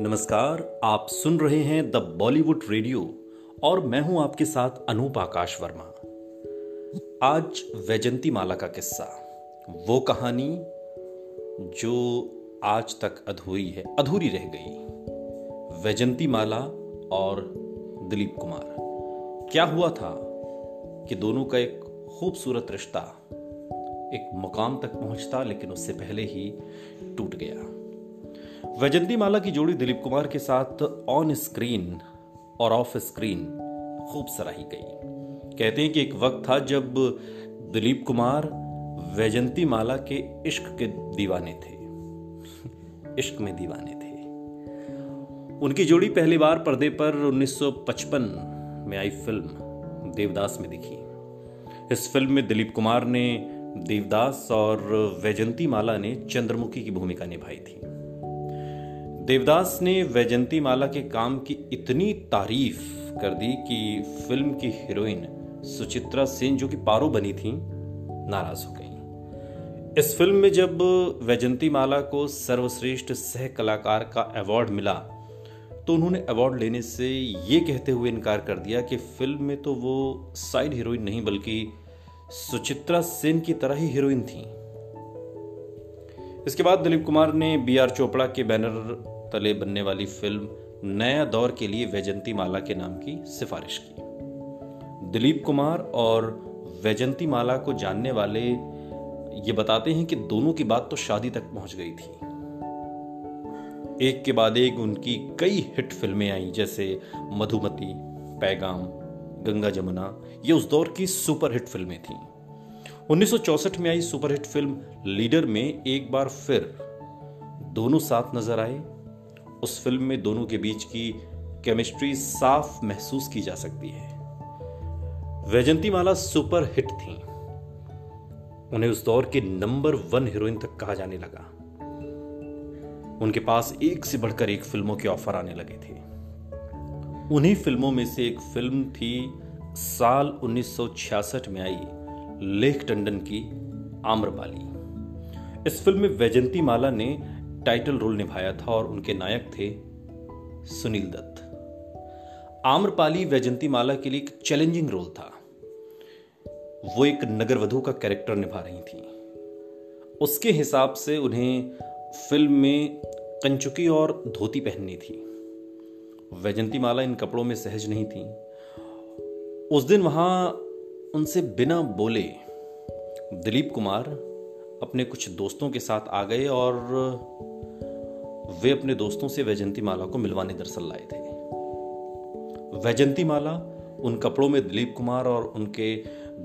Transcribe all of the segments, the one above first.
नमस्कार, आप सुन रहे हैं द बॉलीवुड रेडियो और मैं हूँ आपके साथ अनूप आकाश वर्मा। आज वैजंती माला का किस्सा, वो कहानी जो आज तक अधूरी है, अधूरी रह गई। वैजंती माला और दिलीप कुमार। क्या हुआ था कि दोनों का एक खूबसूरत रिश्ता एक मुकाम तक पहुँचता, लेकिन उससे पहले ही टूट गया। वैजंती माला की जोड़ी दिलीप कुमार के साथ ऑन स्क्रीन और ऑफ़ स्क्रीन खूब सराही गई। कहते हैं कि एक वक्त था जब दिलीप कुमार वैजंती माला के इश्क के दीवाने थे। इश्क में दीवाने थे। उनकी जोड़ी पहली बार पर्दे पर 1955 में आई फ़िल्म देवदास में दिखी। इस फ़िल्म में दिलीप कुमार ने देवदास और वैजंती माला ने चंद्रमुखी की भूमिका निभाई थी। देवदास ने वैजंती माला के काम की इतनी तारीफ़ कर दी कि फ़िल्म की हीरोइन सुचित्रा सेन, जो कि पारो बनी थी, नाराज़ हो गई। इस फ़िल्म में जब वैजंती माला को सर्वश्रेष्ठ सह कलाकार का अवार्ड मिला तो उन्होंने अवार्ड लेने से ये कहते हुए इनकार कर दिया कि फ़िल्म में तो वो साइड हीरोइन नहीं, बल्कि सुचित्रा सेन की तरह ही हीरोइन थी। इसके बाद दिलीप कुमार ने बी आर चोपड़ा के बैनर तले बनने वाली फ़िल्म नया दौर के लिए वैजंती माला के नाम की सिफारिश की। दिलीप कुमार और वैजंती माला को जानने वाले ये बताते हैं कि दोनों की बात तो शादी तक पहुँच गई थी। एक के बाद एक उनकी कई हिट फ़िल्में आई, जैसे मधुमती, पैगाम, गंगा जमुना, ये उस दौर की सुपर हिट फ़िल्में थीं। 1964 में आई सुपरहिट फ़िल्म लीडर में एक बार फिर दोनों साथ नज़र आए उस फ़िल्म में दोनों के बीच की केमिस्ट्री साफ़ महसूस की जा सकती है। वैजंती माला सुपर हिट थी। उन्हें उस दौर के नंबर वन हीरोइन तक कहा जाने लगा। उनके पास एक से बढ़कर एक फ़िल्मों के ऑफ़र आने लगे थे। उन्हीं फ़िल्मों में से एक फ़िल्म थी, साल 1966 में आई लेख टंडन की आम्रपाली। इस फ़िल्म में वैजंती माला ने टाइटल रोल निभाया था और उनके नायक थे सुनील दत्त। आम्रपाली वैजंती माला के लिए एक चैलेंजिंग रोल था। वो एक नगर वधु का कैरेक्टर निभा रही थी। उसके हिसाब से उन्हें फ़िल्म में कंचुकी और धोती पहननी थी। वैजंती माला इन कपड़ों में सहज नहीं थी। उस दिन वहाँ उनसे बिना बोले दिलीप कुमार अपने कुछ दोस्तों के साथ आ गए और वे अपने दोस्तों से वैजंती माला को मिलवाने दरअसल लाए थे। वैजंती माला उन कपड़ों में दिलीप कुमार और उनके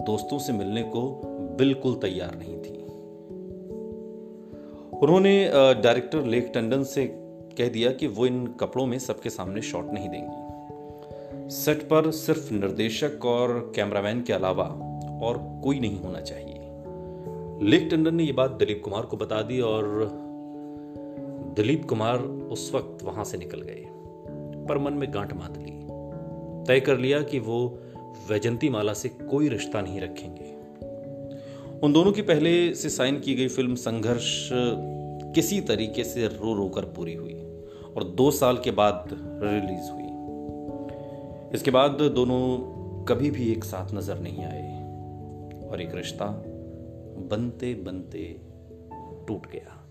दोस्तों से मिलने को बिल्कुल तैयार नहीं थी। उन्होंने डायरेक्टर लेख टंडन से कह दिया कि वो इन कपड़ों में सबके सामने शॉट नहीं देंगी। सेट पर सिर्फ़ निर्देशक और कैमरामैन के अलावा और कोई नहीं होना चाहिए। लेख टंडन ने यह बात दिलीप कुमार को बता दी और दिलीप कुमार उस वक्त वहाँ से निकल गए, पर मन में गांठ बाँध ली। तय कर लिया कि वो वैजंती माला से कोई रिश्ता नहीं रखेंगे। उन दोनों की पहले से साइन की गई फ़िल्म संघर्ष किसी तरीके से रो रो कर पूरी हुई और दो साल के बाद रिलीज़ हुई। इसके बाद दोनों कभी भी एक साथ नज़र नहीं आए और एक रिश्ता बनते बनते टूट गया।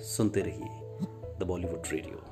सुनते रहिए द बॉलीवुड रेडियो